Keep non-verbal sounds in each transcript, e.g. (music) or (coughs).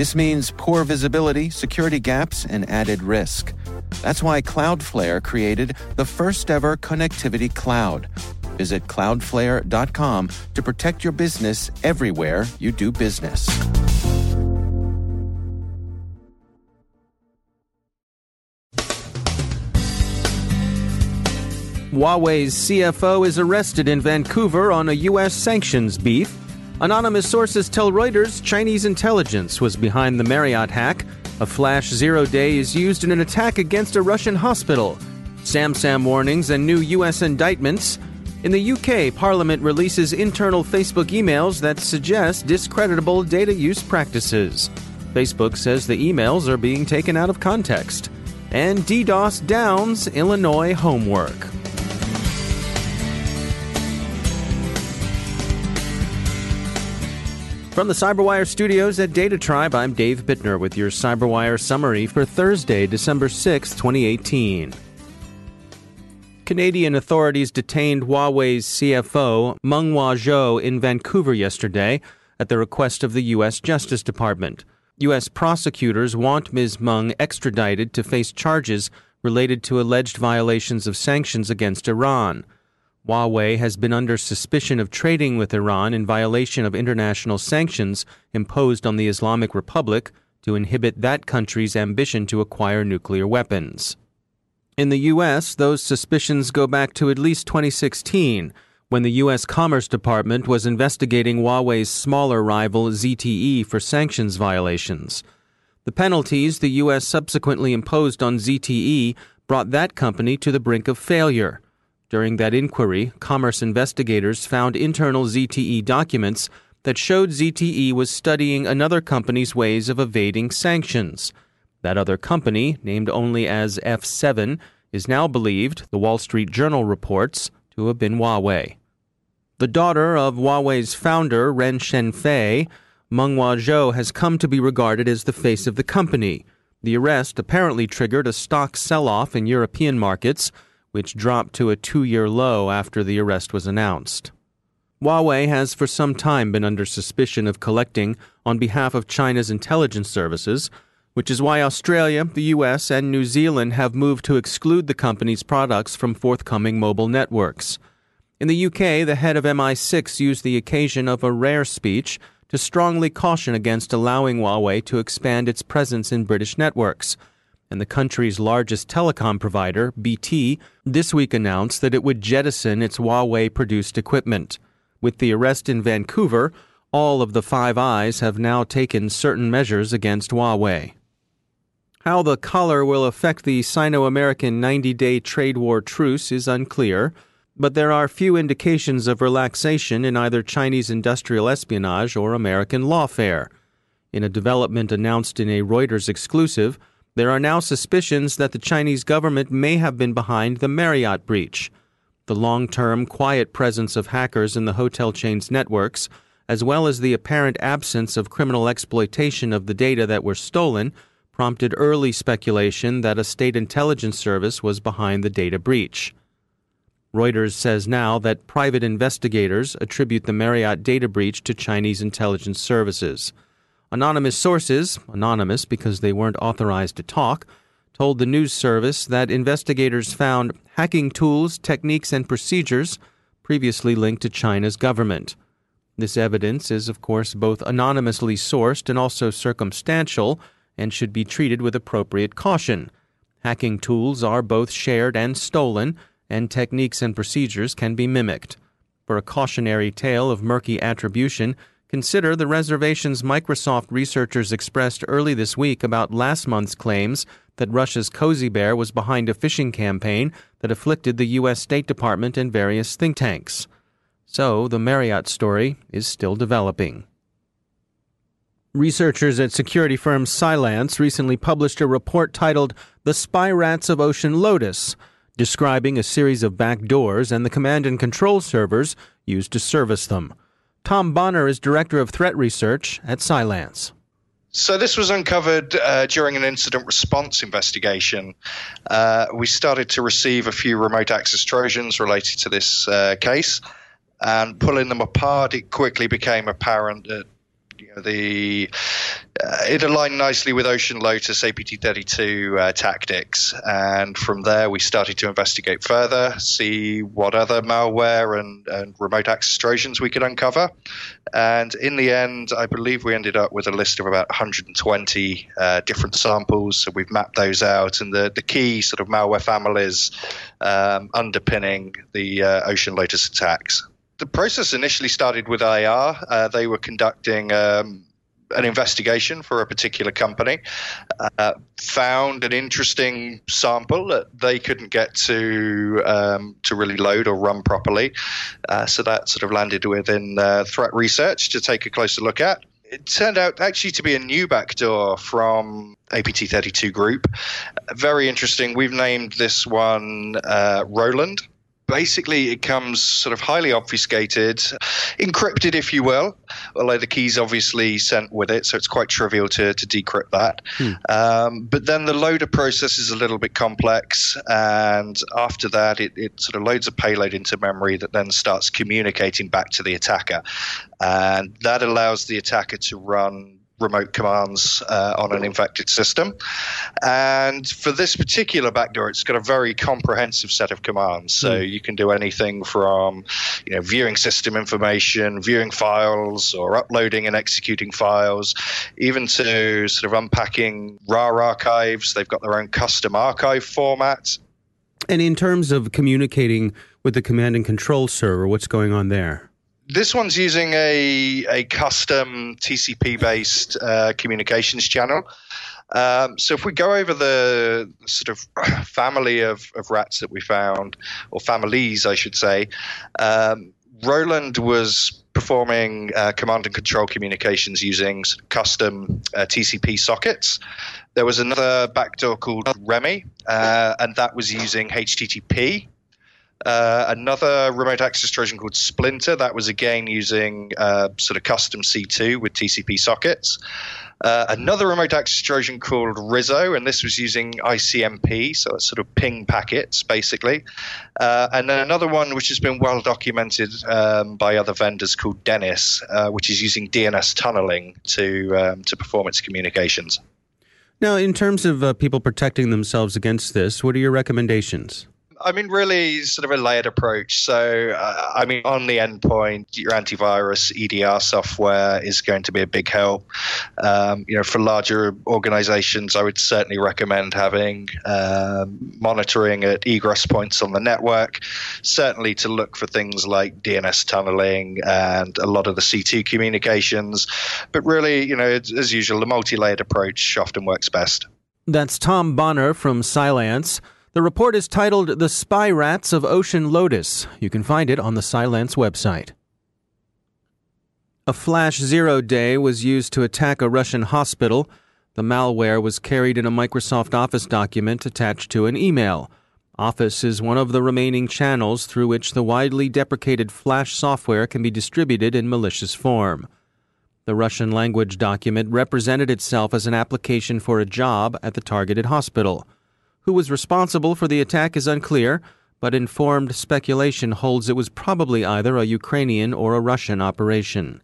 This means poor visibility, security gaps, and added risk. That's why Cloudflare created the first ever connectivity cloud. Visit cloudflare.com to protect your business everywhere you do business. Huawei's CFO is arrested in Vancouver on a U.S. sanctions beef. Anonymous sources tell Reuters Chinese intelligence was behind the Marriott hack. A flash zero day is used in an attack against a Russian hospital. SamSam warnings and new U.S. indictments. In the UK, Parliament releases internal Facebook emails that suggest discreditable data use practices. Facebook says the emails are being taken out of context. And DDoS downs Illinois homework. From the Cyberwire studios at Data Tribe, I'm Dave Bittner with your Cyberwire summary for Thursday, December 6, 2018. Canadian authorities detained Huawei's CFO, Meng Wanzhou, in Vancouver yesterday at the request of the U.S. Justice Department. U.S. prosecutors want Ms. Meng extradited to face charges related to alleged violations of sanctions against Iran. Huawei has been under suspicion of trading with Iran in violation of international sanctions imposed on the Islamic Republic to inhibit that country's ambition to acquire nuclear weapons. In the U.S., those suspicions go back to at least 2016, when the U.S. Commerce Department was investigating Huawei's smaller rival ZTE for sanctions violations. The penalties the U.S. subsequently imposed on ZTE brought that company to the brink of failure. During that inquiry, commerce investigators found internal ZTE documents that showed ZTE was studying another company's ways of evading sanctions. That other company, named only as F7, is now believed, the Wall Street Journal reports, to have been Huawei. The daughter of Huawei's founder, Ren Zhengfei, Meng Wanzhou, has come to be regarded as the face of the company. The arrest apparently triggered a stock sell off in European markets which dropped to a two year low after the arrest was announced. Huawei has for some time been under suspicion of collecting on behalf of China's intelligence services, which is why Australia, the US, and New Zealand have moved to exclude the company's products from forthcoming mobile networks. In the UK, the head of MI6 used the occasion of a rare speech to strongly caution against allowing Huawei to expand its presence in British networks and the country's largest telecom provider, BT, this week announced that it would jettison its Huawei produced equipment. With the arrest in Vancouver, all of the Five Eyes have now taken certain measures against Huawei. How the collar will affect the Sino American 90 day trade war truce is unclear, but there are few indications of relaxation in either Chinese industrial espionage or American lawfare. In a development announced in a Reuters exclusive, there are now suspicions that the Chinese government may have been behind the Marriott breach. The long term, quiet presence of hackers in the hotel chain's networks, as well as the apparent absence of criminal exploitation of the data that were stolen, prompted early speculation that a state intelligence service was behind the data breach. Reuters says now that private investigators attribute the Marriott data breach to Chinese intelligence services. Anonymous sources, anonymous because they weren't authorized to talk, told the news service that investigators found hacking tools, techniques, and procedures previously linked to China's government. This evidence is, of course, both anonymously sourced and also circumstantial and should be treated with appropriate caution. Hacking tools are both shared and stolen, and techniques and procedures can be mimicked. For a cautionary tale of murky attribution, Consider the reservations Microsoft researchers expressed early this week about last month's claims that Russia's Cozy Bear was behind a phishing campaign that afflicted the U.S. State Department and various think tanks. So the Marriott story is still developing. Researchers at security firm Cylance recently published a report titled The SpyRATs of Ocean Lotus, describing a series of backdoors and the command and control servers used to service them. Tom Bonner is Director of Threat Research at Cylance. So this was uncovered uh, during an incident response investigation. Uh, we started to receive a few remote access trojans related to this uh, case, and pulling them apart, it quickly became apparent that you know, the uh, it aligned nicely with Ocean Lotus APT32 uh, tactics, and from there we started to investigate further, see what other malware and, and remote access trojans we could uncover, and in the end, I believe we ended up with a list of about 120 uh, different samples. So we've mapped those out, and the the key sort of malware families um, underpinning the uh, Ocean Lotus attacks the process initially started with IR. Uh, they were conducting um, an investigation for a particular company, uh, found an interesting sample that they couldn't get to um, to really load or run properly. Uh, so that sort of landed within uh, threat research to take a closer look at. It turned out actually to be a new backdoor from APT32 Group. Very interesting. We've named this one uh, Roland basically it comes sort of highly obfuscated, encrypted, if you will, although the key's obviously sent with it, so it's quite trivial to, to decrypt that. Hmm. Um, but then the loader process is a little bit complex, and after that, it, it sort of loads a payload into memory that then starts communicating back to the attacker. And that allows the attacker to run remote commands uh, on an infected system. And for this particular backdoor, it's got a very comprehensive set of commands. So mm. you can do anything from, you know, viewing system information, viewing files, or uploading and executing files, even to sort of unpacking RAR archives. They've got their own custom archive format. And in terms of communicating with the command and control server, what's going on there? This one's using a, a custom TCP based uh, communications channel. Um, so if we go over the sort of (coughs) family of, of rats that we found, or families, I should say, um, Roland was performing uh, command and control communications using custom uh, TCP sockets. There was another backdoor called Remy, uh, and that was using HTTP uh, another remote access Trojan called Splinter. That was again using uh, sort of custom C2 with TCP sockets. Uh, another remote access Trojan called Rizzo, and this was using ICMP, so it's sort of ping packets basically. Uh, and then another one which has been well documented um, by other vendors called Denis, uh, which is using DNS tunneling to um, to perform its communications. Now, in terms of uh, people protecting themselves against this, what are your recommendations? I mean, really sort of a layered approach. So, uh, I mean, on the endpoint, your antivirus EDR software is going to be a big help. Um, you know, for larger organizations, I would certainly recommend having um, monitoring at egress points on the network, certainly to look for things like DNS tunneling and a lot of the C2 communications. But really, you know, as usual, the multi layered approach often works best. That's Tom Bonner from Cylance. The report is titled The SpyRATs of Ocean Lotus. You can find it on the Cylance website. A flash zero day was used to attack a Russian hospital. The malware was carried in a Microsoft Office document attached to an email. Office is one of the remaining channels through which the widely deprecated Flash software can be distributed in malicious form. The Russian language document represented itself as an application for a job at the targeted hospital. Who was responsible for the attack is unclear, but informed speculation holds it was probably either a Ukrainian or a Russian operation.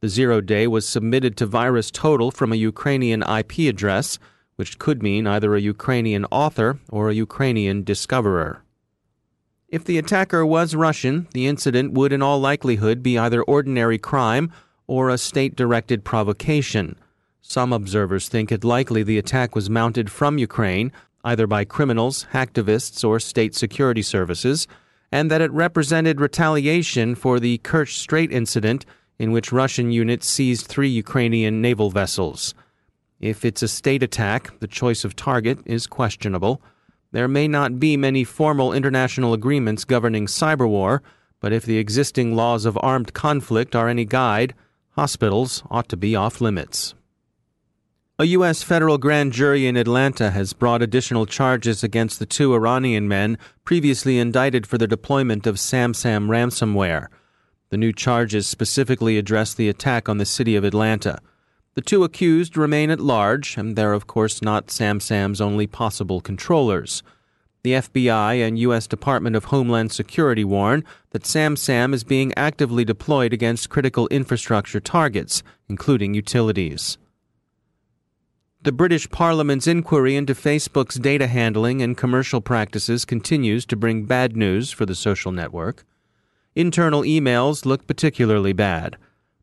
The zero day was submitted to Virus Total from a Ukrainian IP address, which could mean either a Ukrainian author or a Ukrainian discoverer. If the attacker was Russian, the incident would in all likelihood be either ordinary crime or a state directed provocation. Some observers think it likely the attack was mounted from Ukraine either by criminals, hacktivists, or state security services, and that it represented retaliation for the Kerch Strait incident in which Russian units seized three Ukrainian naval vessels. If it's a state attack, the choice of target is questionable. There may not be many formal international agreements governing cyber war, but if the existing laws of armed conflict are any guide, Hospitals ought to be off limits. A U.S. federal grand jury in Atlanta has brought additional charges against the two Iranian men previously indicted for the deployment of SamSam ransomware. The new charges specifically address the attack on the city of Atlanta. The two accused remain at large, and they're, of course, not SamSam's only possible controllers. The FBI and U.S. Department of Homeland Security warn that SamSam is being actively deployed against critical infrastructure targets, including utilities. The British Parliament's inquiry into Facebook's data handling and commercial practices continues to bring bad news for the social network. Internal emails look particularly bad.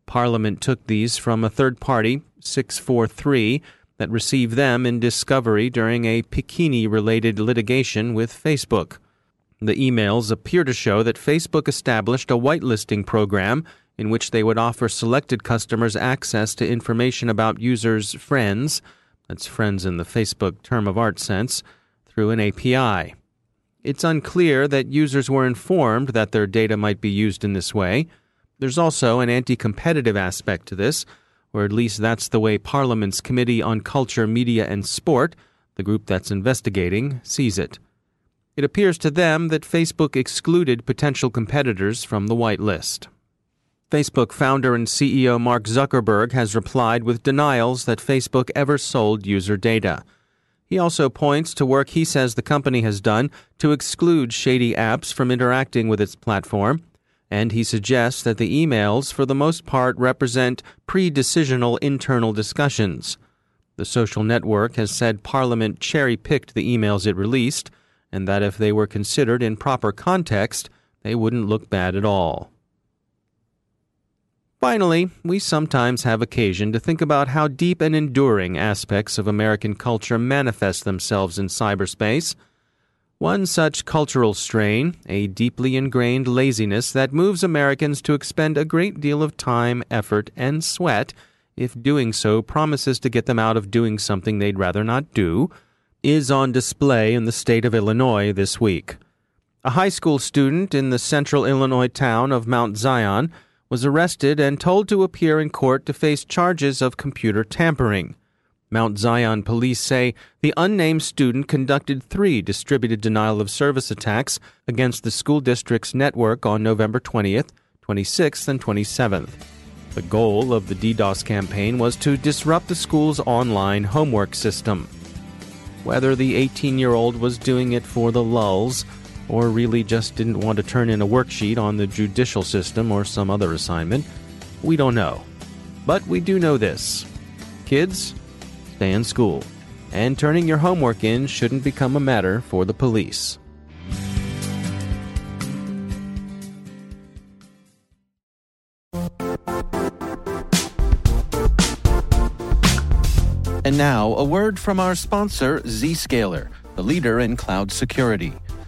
Parliament took these from a third party, Six4Three, that received them in discovery during a Pekini related litigation with Facebook. The emails appear to show that Facebook established a whitelisting program in which they would offer selected customers access to information about users' friends that's friends in the Facebook term of art sense, through an API. It's unclear that users were informed that their data might be used in this way. There's also an anti competitive aspect to this, or at least that's the way Parliament's Committee on Culture, Media and Sport, the group that's investigating, sees it. It appears to them that Facebook excluded potential competitors from the whitelist. Facebook founder and CEO Mark Zuckerberg has replied with denials that Facebook ever sold user data. He also points to work he says the company has done to exclude shady apps from interacting with its platform, and he suggests that the emails, for the most part, represent pre decisional internal discussions. The social network has said Parliament cherry picked the emails it released, and that if they were considered in proper context, they wouldn't look bad at all. Finally, we sometimes have occasion to think about how deep and enduring aspects of American culture manifest themselves in cyberspace. One such cultural strain, a deeply ingrained laziness that moves Americans to expend a great deal of time, effort, and sweat, if doing so promises to get them out of doing something they'd rather not do, is on display in the state of Illinois this week. A high school student in the central Illinois town of Mount Zion was arrested and told to appear in court to face charges of computer tampering. Mount Zion police say the unnamed student conducted three distributed denial of service attacks against the school district's network on November 20th, 26th, and 27th. The goal of the DDoS campaign was to disrupt the school's online homework system. Whether the 18 year old was doing it for the lulz or really just didn't want to turn in a worksheet on the judicial system or some other assignment. We don't know. But we do know this kids, stay in school, and turning your homework in shouldn't become a matter for the police. And now, a word from our sponsor, Zscaler, the leader in cloud security.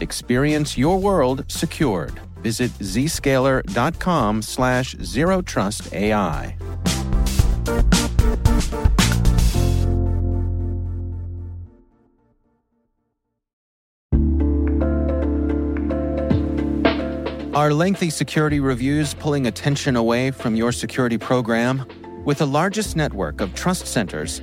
Experience your world secured. Visit zscaler.com slash zerotrustai. Are lengthy security reviews pulling attention away from your security program? With the largest network of trust centers,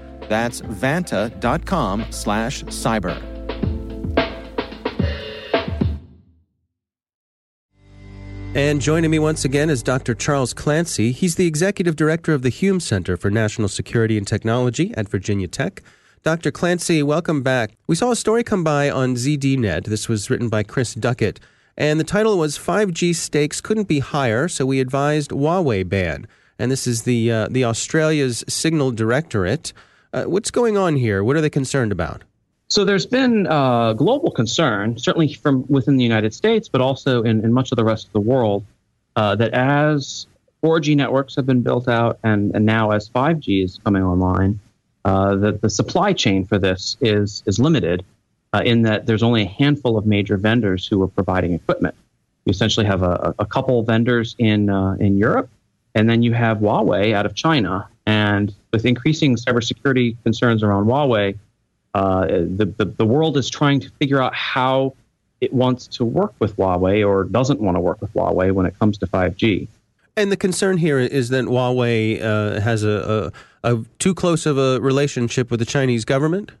That's vanta.com slash cyber. And joining me once again is Dr. Charles Clancy. He's the executive director of the Hume Center for National Security and Technology at Virginia Tech. Dr. Clancy, welcome back. We saw a story come by on ZDNet. This was written by Chris Duckett, and the title was 5G stakes couldn't be higher, so we advised Huawei ban. And this is the uh, the Australia's Signal Directorate. Uh, what's going on here? What are they concerned about? So there's been uh, global concern, certainly from within the United States, but also in, in much of the rest of the world, uh, that as 4G networks have been built out and, and now as 5G is coming online, uh, that the supply chain for this is is limited uh, in that there's only a handful of major vendors who are providing equipment. You essentially have a, a couple vendors in uh, in Europe, and then you have Huawei out of China. And with increasing cybersecurity concerns around Huawei, uh, the, the, the world is trying to figure out how it wants to work with Huawei or doesn't want to work with Huawei when it comes to 5G. And the concern here is that Huawei uh, has a, a, a, too close of a relationship with the Chinese government.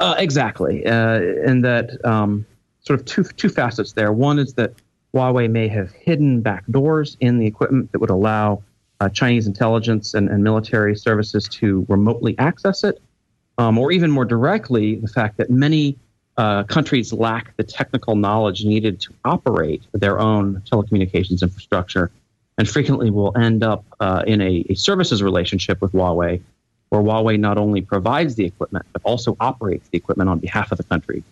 Uh, exactly, uh, and that um, sort of two two facets there. One is that Huawei may have hidden back doors in the equipment that would allow uh, Chinese intelligence and, and military services to remotely access it um, or even more directly, the fact that many uh, countries lack the technical knowledge needed to operate their own telecommunications infrastructure, and frequently will end up uh, in a, a, services relationship with Huawei, where Huawei not only provides the equipment but also operates the equipment on behalf of the country.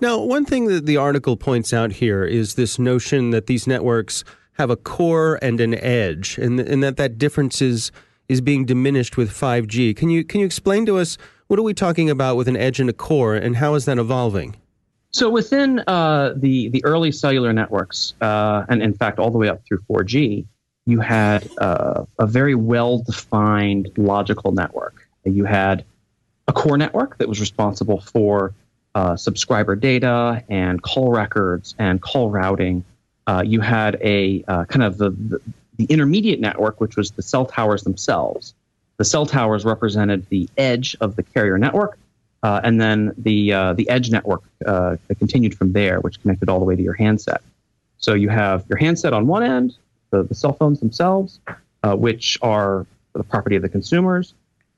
Now, one thing that the article points out here is this notion that these networks have a core and an edge, and, and that that difference is is being diminished with 5G. Can you can you explain to us what are we talking about with an edge and a core, and how is that evolving? So within uh, the the early cellular networks, uh, and in fact all the way up through 4G, you had uh, a very well defined logical network. You had a core network that was responsible for uh, subscriber data and call records and call routing. Uh, you had a uh, kind of the, the the intermediate network, which was the cell towers themselves. The cell towers represented the edge of the carrier network, uh, and then the uh, the edge network uh, continued from there, which connected all the way to your handset. So you have your handset on one end, the, the cell phones themselves, uh, which are the property of the consumers.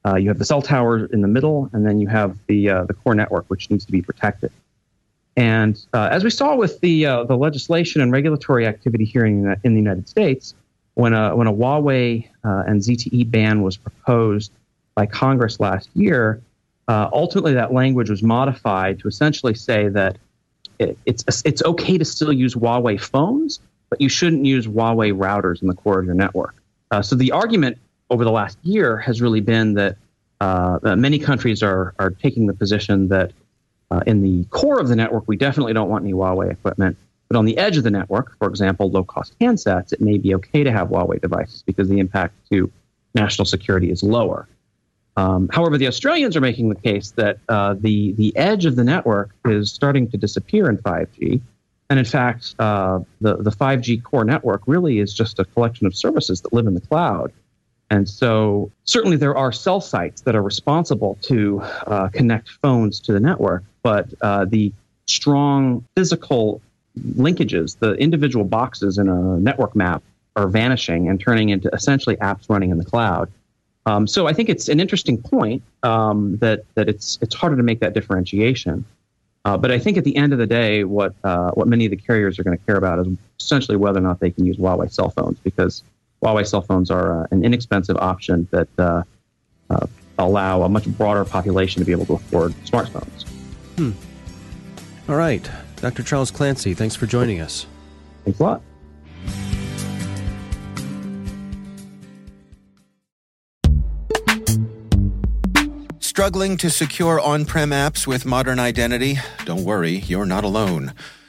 Uh, you have the cell tower in the middle, and then you have the uh, the core network, which needs to be protected. And as we saw with the the legislation and regulatory activity here in, in the United States, when a when a Huawei uh, and ZTE ban was proposed by Congress last year, uh, ultimately that language was modified to essentially say that it, it's it's okay to still use Huawei phones, but you shouldn't use Huawei routers in the core of your network. Uh, so the argument over the last year has really been that uh, many countries are are taking the position that uh, in the core of the network we definitely don't want any Huawei equipment, but on the edge of the network, for example, low cost handsets, it may be okay to have Huawei devices because the impact to national security is lower. Um, however, the Australians are making the case that uh, the, the edge of the network is starting to disappear in 5G. And in fact, uh, the, the 5G core network really is just a collection of services that live in the cloud. And so, certainly, there are cell sites that are responsible to uh, connect phones to the network, but uh, the strong physical linkages, the individual boxes in a network map are vanishing and turning into essentially apps running in the cloud. Um, so I think it's an interesting point um, that that it's it's harder to make that differentiation. Uh, but I think at the end of the day, what uh, what many of the carriers are going to care about is essentially whether or not they can use Huawei cell phones because Huawei cell phones are uh, an inexpensive option that uh, uh, allow a much broader population to be able to afford smartphones. Hmm. All right. Dr. Charles Clancy, thanks for joining us. Thanks a lot. Struggling to secure on prem apps with modern identity? Don't worry, you're not alone.